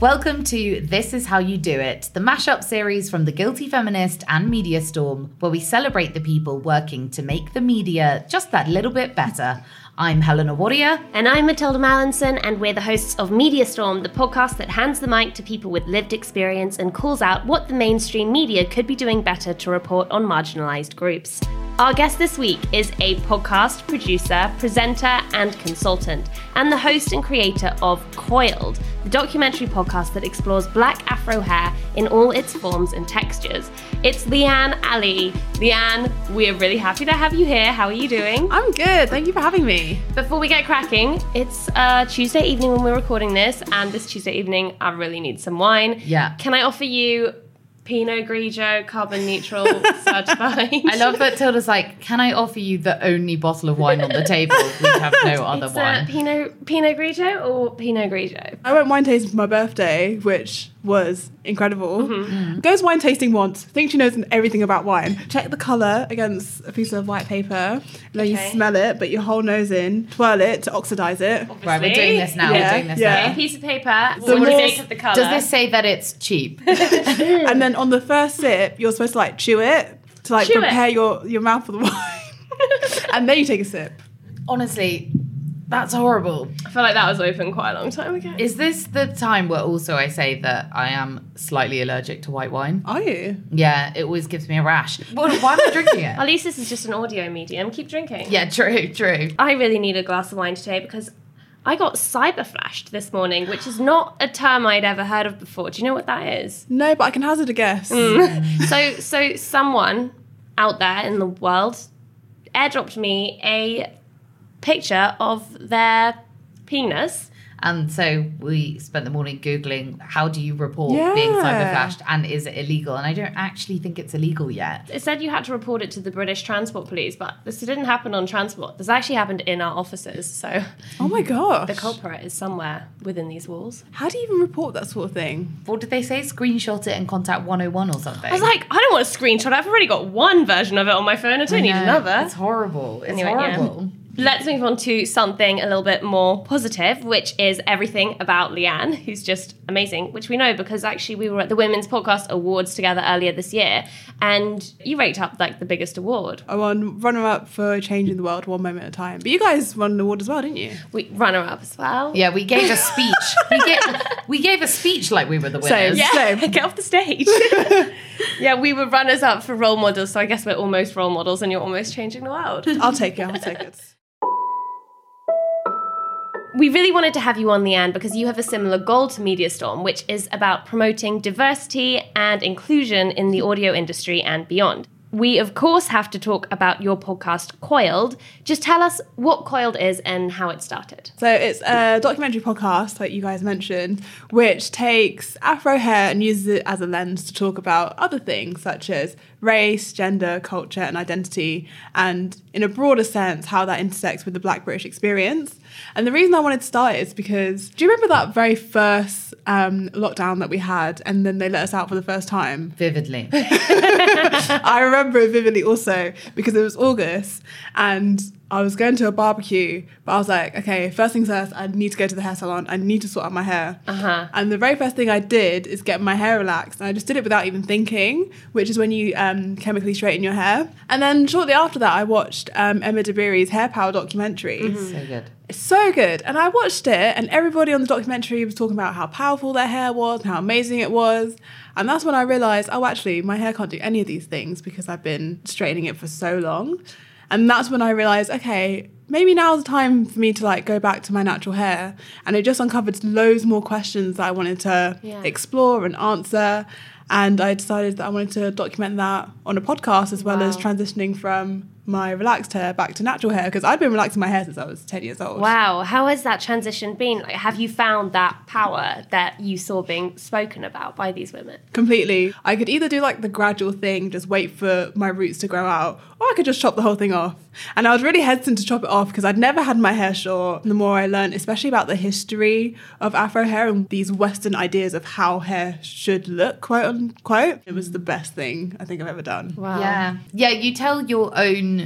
Welcome to This Is How You Do It, the mashup series from The Guilty Feminist and Media Storm, where we celebrate the people working to make the media just that little bit better. I'm Helena Wadia. And I'm Mathilda Mallinson, and we're the hosts of Media Storm, the podcast that hands the mic to people with lived experience and calls out what the mainstream media could be doing better to report on marginalised groups. Our guest this week is a podcast producer, presenter, and consultant, and the host and creator of Coiled, the documentary podcast that explores black afro hair in all its forms and textures. It's Leanne Alie. Leanne, we're really happy to have you here. How are you doing? I'm good. Thank you for having me. Before we get cracking, it's uh, Tuesday evening when we're recording this, and this Tuesday evening, I really need some wine. Yeah. Can I offer you Pinot Grigio, carbon neutral, certified? I love that Tilda's like, can I offer you the only bottle of wine on the table? We have no other It's, uh, wine. Pinot Pinot Grigio or Pinot Grigio? I went wine tasting for my birthday, which was incredible. Mm-hmm. Mm. Goes wine tasting once, thinks she knows everything about wine. Check the colour against a piece of white paper, and then Okay. you smell it, put your whole nose in, twirl it to oxidize it. Right, we're doing this now. Yeah, we're doing this yeah. Okay, now. piece of paper. The So what more- of the colour? Does this say that it's cheap? And then on the first sip, you're supposed to like chew it to like Chew it. prepare your, your mouth for the wine. and then you take a sip. Honestly, that's horrible. I feel like that was open quite a long time ago. Is this the time where also I say that I am slightly allergic to white wine? Are you? Yeah, it always gives me a rash. Well, why am I drinking it? At least this is just an audio medium. Keep drinking. Yeah, true, true. I really need a glass of wine today because I got cyber flashed this morning, which is not a term I'd ever heard of before. Do you know what that is? No, but I can hazard a guess. Mm. so so someone out there in the world airdropped me a picture of their penis. And so we spent the morning Googling how do you report being Yeah. cyber flashed and is it illegal? And I don't actually think it's illegal yet. It said you had to report it to the British Transport Police, but this didn't happen on transport. This actually happened in our offices. So Oh my gosh. the culprit is somewhere within these walls. How do you even report that sort of thing? What did they say? Screenshot it and contact 101 or something. I was like, I don't want a screenshot. I've already got one version of it on my phone. I don't need another. It's horrible. It's Anyway, yeah. Horrible. Let's move on to something a little bit more positive, which is everything about Leanne, who's just amazing, which we know because actually we were at the Women's Podcast Awards together earlier this year, and you raked up like the biggest award. I won runner up for changing the world one moment at a time. But you guys won an award as well, didn't you? We runner up as well. Yeah, we gave a speech. we, gave, we gave a speech like we were the Same. winners. Yeah, Same. get off the stage. yeah, we were runners up for role models, so I guess we're almost role models, and you're almost changing the world. I'll take it. I'll take it. We really wanted to have you on, Leanne, because you have a similar goal to Media Storm, which is about promoting diversity and inclusion in the audio industry and beyond. We, of course, have to talk about your podcast, Coiled. Just tell us what Coiled is and how it started. So it's a documentary podcast, like you guys mentioned, which takes Afro hair and uses it as a lens to talk about other things such as race, gender, culture, and identity, and in a broader sense, how that intersects with the Black British experience. And the reason I wanted to start is because do you remember that very first um, lockdown that we had, and then they let us out for the first time? Vividly. I remember it vividly also because it was August and I was going to a barbecue, but I was like, okay, first things first, I need to go to the hair salon. I need to sort out my hair. Uh-huh. And the very first thing I did is get my hair relaxed. And I just did it without even thinking, which is when you um, chemically straighten your hair. And then shortly after that, I watched um, Emma Dabiri's Hair Power documentary. so good. It's so good. And I watched it, and everybody on the documentary was talking about how powerful their hair was and how amazing it was. And that's when I realized, oh, actually, my hair can't do any of these things because I've been straightening it for so long. And that's when I realized, okay, maybe now's the time for me to like go back to my natural hair. And it just uncovered loads more questions that I wanted to Yeah. explore and answer. And I decided that I wanted to document that on a podcast as well as transitioning from my relaxed hair back to natural hair because I'd been relaxing my hair since I was 10 years old. Wow, how has that transition been? Like, have you found that power that you saw being spoken about by these women? Completely. I could either do like the gradual thing, just wait for my roots to grow out, or I could just chop the whole thing off. And I was really hesitant to chop it off because I'd never had my hair short. The more I learned, especially about the history of Afro hair and these Western ideas of how hair should look, quote unquote, it was the best thing I think I've ever done. Wow. Yeah. Yeah, you tell your own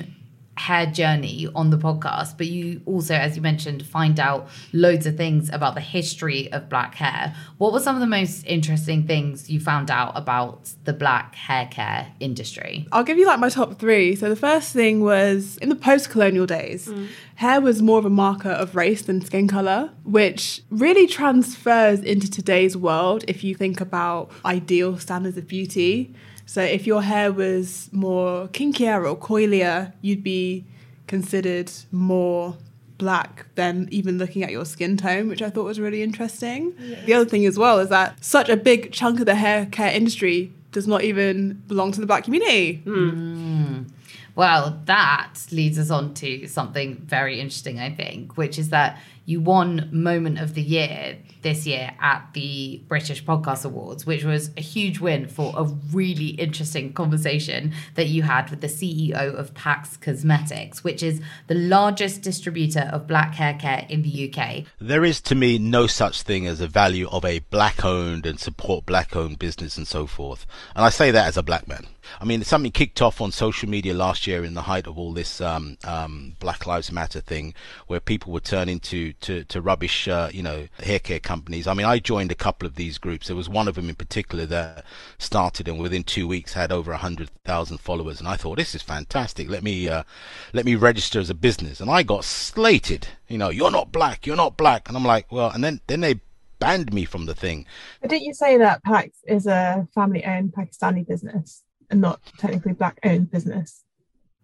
hair journey on the podcast, but you also, as you mentioned, find out loads of things about the history of black hair. What were some of the most interesting things you found out about the black hair care industry? I'll give you like my top three. So the first thing was in the post-colonial days, mm. hair was more of a marker of race than skin color, which really transfers into today's world if you think about ideal standards of beauty. So if your hair was more kinkier or coilier, you'd be considered more black than even looking at your skin tone, which I thought was really interesting. The other thing as well is that such a big chunk of the hair care industry does not even belong to the black community. Hmm. Well, that leads us on to something very interesting, I think, which is that you won Moment of the Year this year at the British Podcast Awards, which was a huge win for a really interesting conversation that you had with the CEO of Paks Cosmetics, which is the largest distributor of black hair care in the UK. There is to me no such thing as a value of a black owned and support black owned business and so forth. And I say that as a black man. I mean, something kicked off on social media last year in the height of all this um, um, Black Lives Matter thing, where people were turning to to, to rubbish, uh, you know, hair care companies. I mean, I joined a couple of these groups. There was one of them in particular that started and within two weeks had over hundred thousand followers, and I thought this is fantastic. Let me uh, let me register as a business, and I got slated. You know, you're not black, you're not black, and I'm like, well, and then then they banned me from the thing. But didn't you say that Paks is a family owned Pakistani business and not technically black owned business?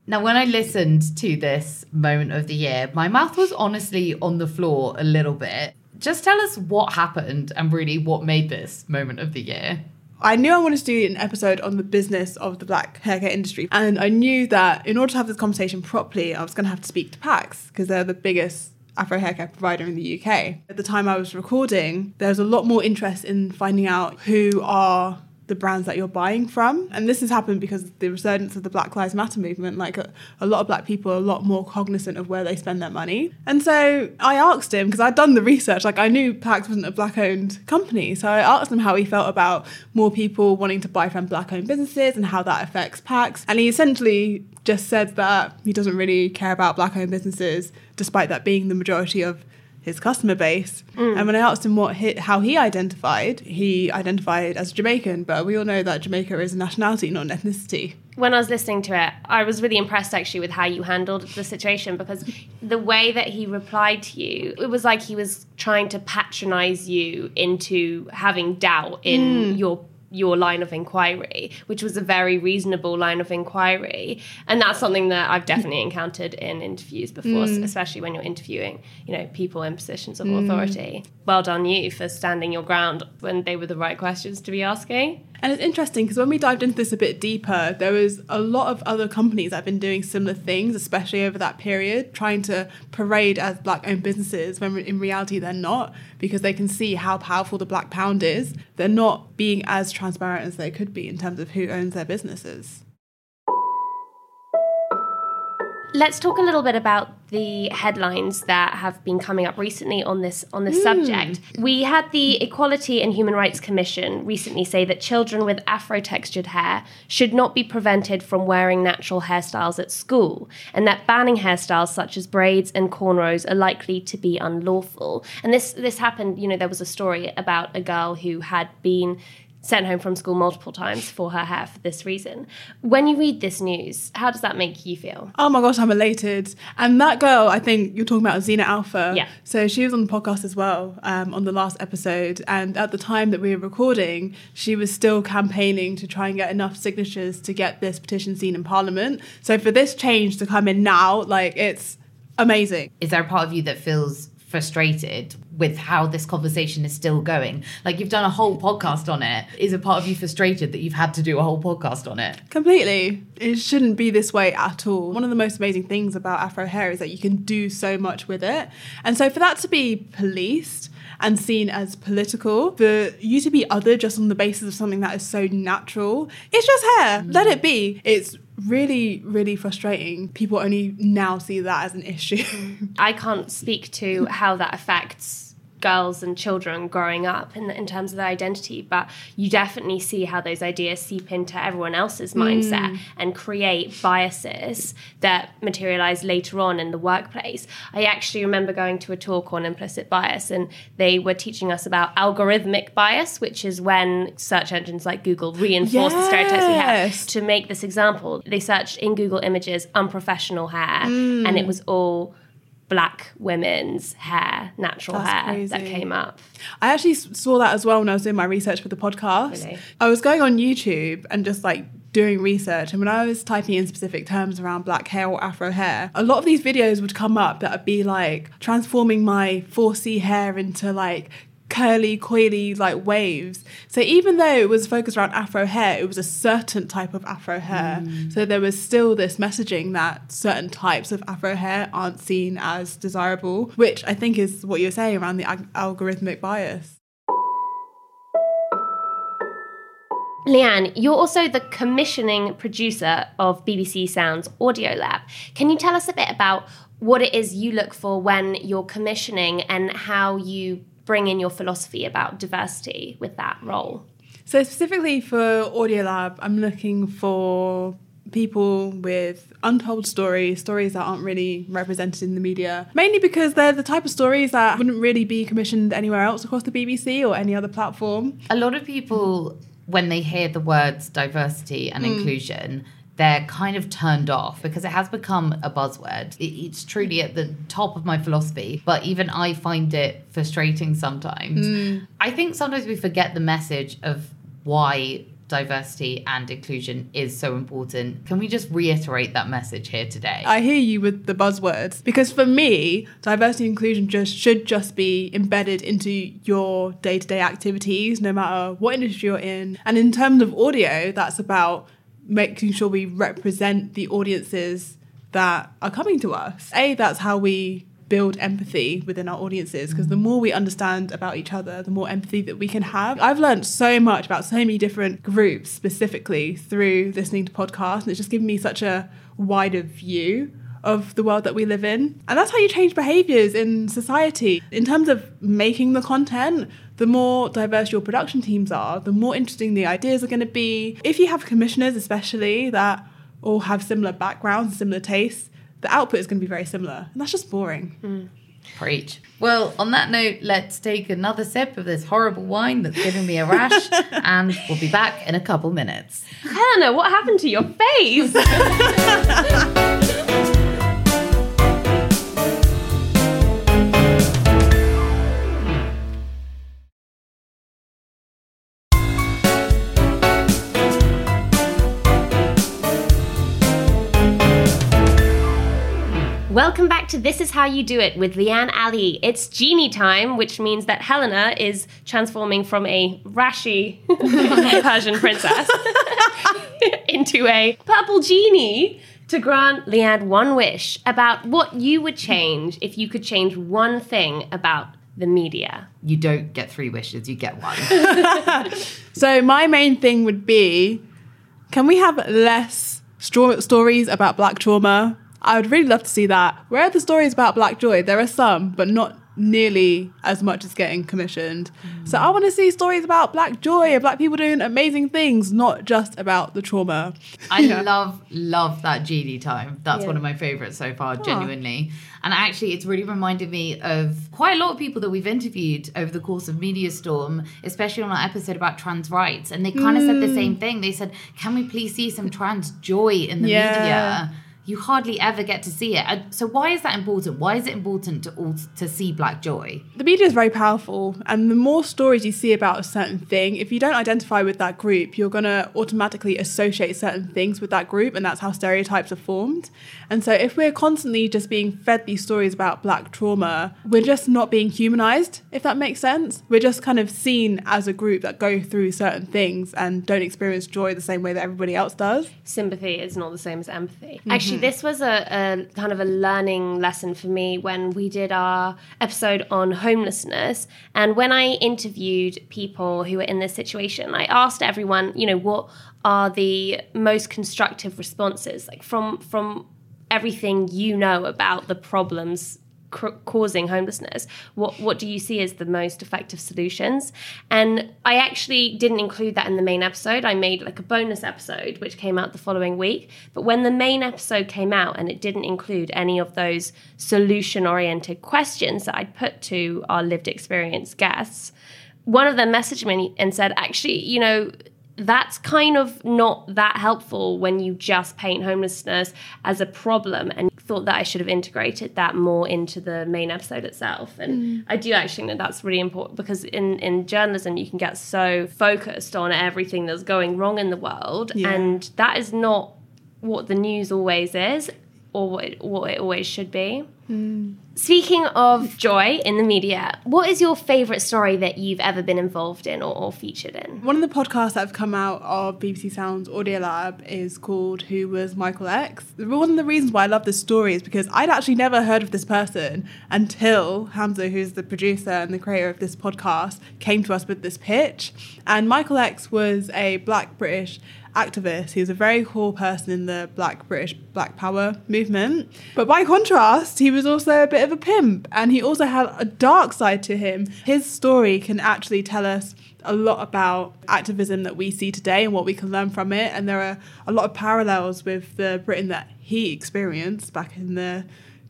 Now, when I listened to this moment of the year, my mouth was honestly on the floor a little bit. Just tell us what happened and really what made this moment of the year. I knew I wanted to do an episode on the business of the black hair care industry. And I knew that in order to have this conversation properly, I was going to have to speak to Paks because they're the biggest Afro hair care provider in the UK. At the time I was recording, there was a lot more interest in finding out who are the brands that you're buying from. And this has happened because the resurgence of the Black Lives Matter movement. Like a, a lot of black people are a lot more cognizant of where they spend their money. And so I asked him, because I'd done the research, like I knew Paks wasn't a black owned company. So I asked him how he felt about more people wanting to buy from black owned businesses and how that affects Paks. And he essentially just said that he doesn't really care about black owned businesses, despite that being the majority of his customer base. Mm. And when I asked him what he, how he identified, he identified as Jamaican, but we all know that Jamaica is a nationality, not an ethnicity. when I was listening to it, I was really impressed actually with how you handled the situation because the way that he replied to you, it was like he was trying to patronize you into having doubt in mm. your your line of inquiry, which was a very reasonable line of inquiry. And that's something that I've definitely encountered in interviews before, mm. especially when you're interviewing, you know, people in positions of mm. authority. Well done you for standing your ground when they were the right questions to be asking. And it's interesting because when we dived into this a bit deeper, there was a lot of other companies that have been doing similar things, especially over that period, trying to parade as black owned businesses when in reality they're not, because they can see how powerful the black pound is. They're not being as transparent as they could be in terms of who owns their businesses. Let's talk a little bit about the headlines that have been coming up recently on this on this hmm. subject. We had the Equality and Human Rights Commission recently say that children with afro textured hair should not be prevented from wearing natural hairstyles at school, and that banning hairstyles such as braids and cornrows are likely to be unlawful. And this this happened, you know, there was a story about a girl who had been sent home from school multiple times for her hair for this reason. When you read this news, how does that make you feel? Oh my gosh, I'm elated. And that girl, I think you're talking about Zena Alpha. Yeah. So she was on the podcast as well um, on the last episode. And at the time that we were recording, she was still campaigning to try and get enough signatures to get this petition seen in Parliament. So for this change to come in now, like it's amazing. Is there a part of you that feels frustrated with how this conversation is still going? Like you've done a whole podcast on it. Is a part of you frustrated that you've had to do a whole podcast on it? Completely. It shouldn't be this way at all. One of the most amazing things about Afro hair is that you can do so much with it. And so for that to be policed and seen as political, for you to be other just on the basis of something that is so natural, it's just hair. Let it be. It's really, really frustrating. People only now see that as an issue. I can't speak to how that affects girls and children growing up in, in terms of their identity, but you definitely see how those ideas seep into everyone else's mm. mindset and create biases that materialize later on in the workplace. I actually remember going to a talk on implicit bias, and they were teaching us about algorithmic bias, which is when search engines like Google reinforce the stereotypes we have. To make this example, they searched in Google Images unprofessional hair, and it mm. was all black women's hair, natural That's hair that came up. I actually saw that as well when I was doing my research for the podcast. Really? I was going on YouTube and just like doing research, and when I was typing in specific terms around black hair or afro hair, a lot of these videos would come up that would be like transforming my 4C hair into like curly, coily like waves. So even though it was focused around afro hair, it was a certain type of afro hair. Mm. So there was still this messaging that certain types of afro hair aren't seen as desirable, which I think is what you're saying around the ag- algorithmic bias. Leanne, you're also the commissioning producer of BBC Sounds Audio Lab. Can you tell us a bit about what it is you look for when you're commissioning and how you bring in your philosophy about diversity with that role? So specifically for Audiolab, I'm looking for people with untold stories, stories that aren't really represented in the media. Mainly because they're the type of stories that wouldn't really be commissioned anywhere else across the BBC or any other platform. A lot of people, when they hear the words diversity and hmm. inclusion, they're kind of turned off because it has become a buzzword. It, it's truly at the top of my philosophy, but even I find it frustrating sometimes. Mm. I think sometimes we forget the message of why diversity and inclusion is so important. Can we just reiterate that message here today? I hear you with the buzzwords because for me, diversity and inclusion just should just be embedded into your day-to-day activities, no matter what industry you're in. And in terms of audio, that's about making sure we represent the audiences that are coming to us. A, that's how we build empathy within our audiences because the mm. more we understand about each other, the more empathy that we can have. I've learned so much about so many different groups specifically through listening to podcasts, and it's just given me such a wider view of the world that we live in. And that's how you change behaviors in society. In terms of making the content, the more diverse your production teams are, the more interesting the ideas are going to be. If you have commissioners, especially, that all have similar backgrounds, similar tastes, the output is going to be very similar. And that's just boring. Hmm. Preach. Well, on that note, let's take another sip of this horrible wine that's giving me a rash, and we'll be back in a couple minutes. Helena, what happened to your face? Welcome back to This Is How You Do It with Leanne Alie. It's genie time, which means that Helena is transforming from a rashy Persian princess into a purple genie to grant Leanne one wish about what you would change if you could change one thing about the media. You don't get three wishes, you get one. So, my main thing would be can we have less stro- stories about black trauma? I would really love to see that. Where are the stories about black joy? There are some, but not nearly as much as getting commissioned. So, I want to see stories about black joy and black people doing amazing things, not just about the trauma. I Yeah. love, love that genie time. That's Yeah. one of my favorites so far, genuinely. And actually, it's really reminded me of quite a lot of people that we've interviewed over the course of Media Storm, especially on our episode about trans rights. And they kind of said the mm. same thing. They said, Can we please see some trans joy in the Yeah. media? You hardly ever get to see it. So why is that important? Why is it important to all to see black joy? the media is very powerful and the more stories you see about a certain thing if you don't identify with that group you're going to automatically associate certain things with that group and that's how stereotypes are formed and so if we're constantly just being fed these stories about black trauma we're just not being humanized if that makes sense we're just kind of seen as a group that go through certain things and don't experience joy the same way that everybody else does sympathy is not the same as empathy. Mm-hmm. Actually, this was a, a kind of a learning lesson for me when we did our episode on homelessness. And when I interviewed people who were in this situation, I asked everyone, you know, what are the most constructive responses, like from from everything you know about the problems causing homelessness. What what do you see as the most effective solutions? And i actually didn't include that in the main episode. I made like a bonus episode which came out the following week. But when the main episode came out and it didn't include any of those solution oriented questions that i'd put to our lived experience guests one of them messaged me and said actually you know that's kind of not that helpful when you just paint homelessness as a problem and thought that I should have integrated that more into the main episode itself. And mm. I do actually think that that's really important because in, in journalism, you can get so focused on everything that's going wrong in the world. Yeah. And that is not what the news always is or what it, what it always should be. Mm. Speaking of joy in the media, what is your favourite story that you've ever been involved in or, or, featured in? One of the podcasts that have come out of BBC Sounds Audio Lab is called Who Was Michael X? One of the reasons why I love this story is because I'd actually never heard of this person until Hamza, who's the producer and the creator of this podcast, came to us with this pitch. And Michael X was a black British activist. He was a very cool person in the Black British Black Power movement. But by contrast, he was also a bit of a pimp and he also had a dark side to him. His story can actually tell us a lot about activism that we see today and what we can learn from it. And there are a lot of parallels with the Britain that he experienced back in the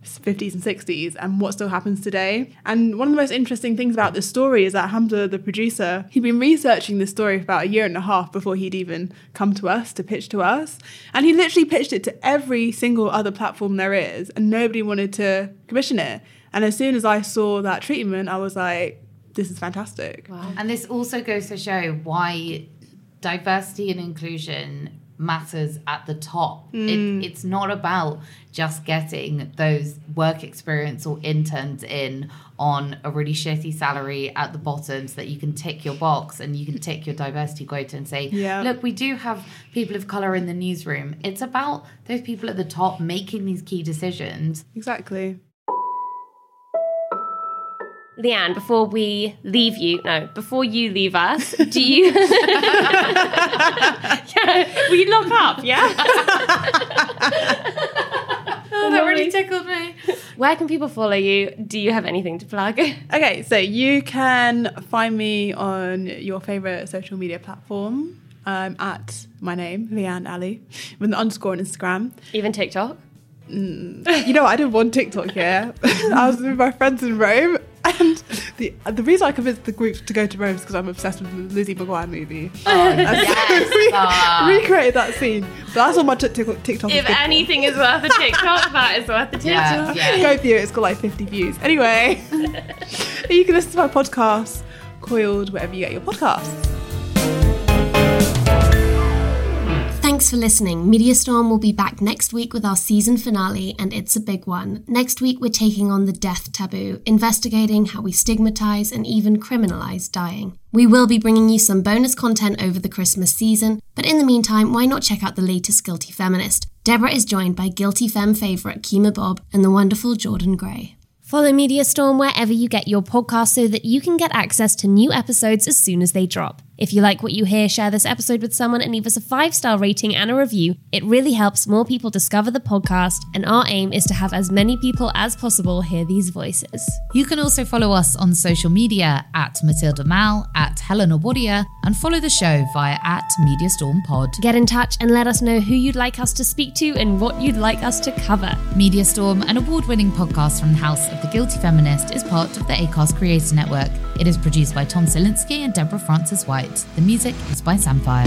50s and 60s and what still happens today. And one of the most interesting things about this story is that Hamza, the producer, he'd been researching this story for about a year and a half before he'd even come to us to pitch to us. And he literally pitched it to every single other platform there is, and nobody wanted to commission it. And as soon as I saw that treatment, I was like, this is fantastic. Wow. And this also goes to show why diversity and inclusion matters at the top. Mm. It, it's not about just getting those work experience or interns in on a really shitty salary at the bottom so that you can tick your box and you can tick your diversity quota and say, yeah. look, we do have people of color in the newsroom. It's about those people at the top making these key decisions. Exactly. Leanne, before we leave you, no, before you leave us, do you? yeah, we lock up, yeah. oh, that really tickled me. Where can people follow you? Do you have anything to plug? Okay, so you can find me on your favorite social media platform um, at my name, Leanne Alie, with an underscore on Instagram. Even TikTok? Mm, you know, I did one TikTok here. I was with my friends in Rome, and the the reason I convinced the group to go to Rome is because I'm obsessed with the Lizzie McGuire movie. Oh, yes. Um, we recreated that scene. But that's on my TikTok. TikTok if anything is worth a TikTok, that is worth a TikTok. Yeah, yeah. Go view it. It's got like 50 views. Anyway, you can listen to my podcast, Coiled, wherever you get your podcasts. Thanks for listening. Mediastorm will be back next week with our season finale, and it's a big one. Next week, we're taking on the death taboo, investigating how we stigmatize and even criminalize dying. We will be bringing you some bonus content over the Christmas season, but in the meantime, why not check out the latest Guilty Feminist? Deborah is joined by Guilty Femme favourite Kemah Bob and the wonderful Jordan Gray. Follow Mediastorm wherever you get your podcast so that you can get access to new episodes as soon as they drop. If you like what you hear, share this episode with someone and leave us a five star rating and a review. It really helps more people discover the podcast, and our aim is to have as many people as possible hear these voices. You can also follow us on social media at Mathilda Mall, at Helena Wadia, and follow the show via at Mediastorm Pod. Get in touch and let us know who you'd like us to speak to and what you'd like us to cover. Mediastorm, an award winning podcast from the House of the Guilty Feminist, is part of the ACAST Creator Network. It is produced by Tom Salinsky and Deborah Frances White. The music is by Samphire.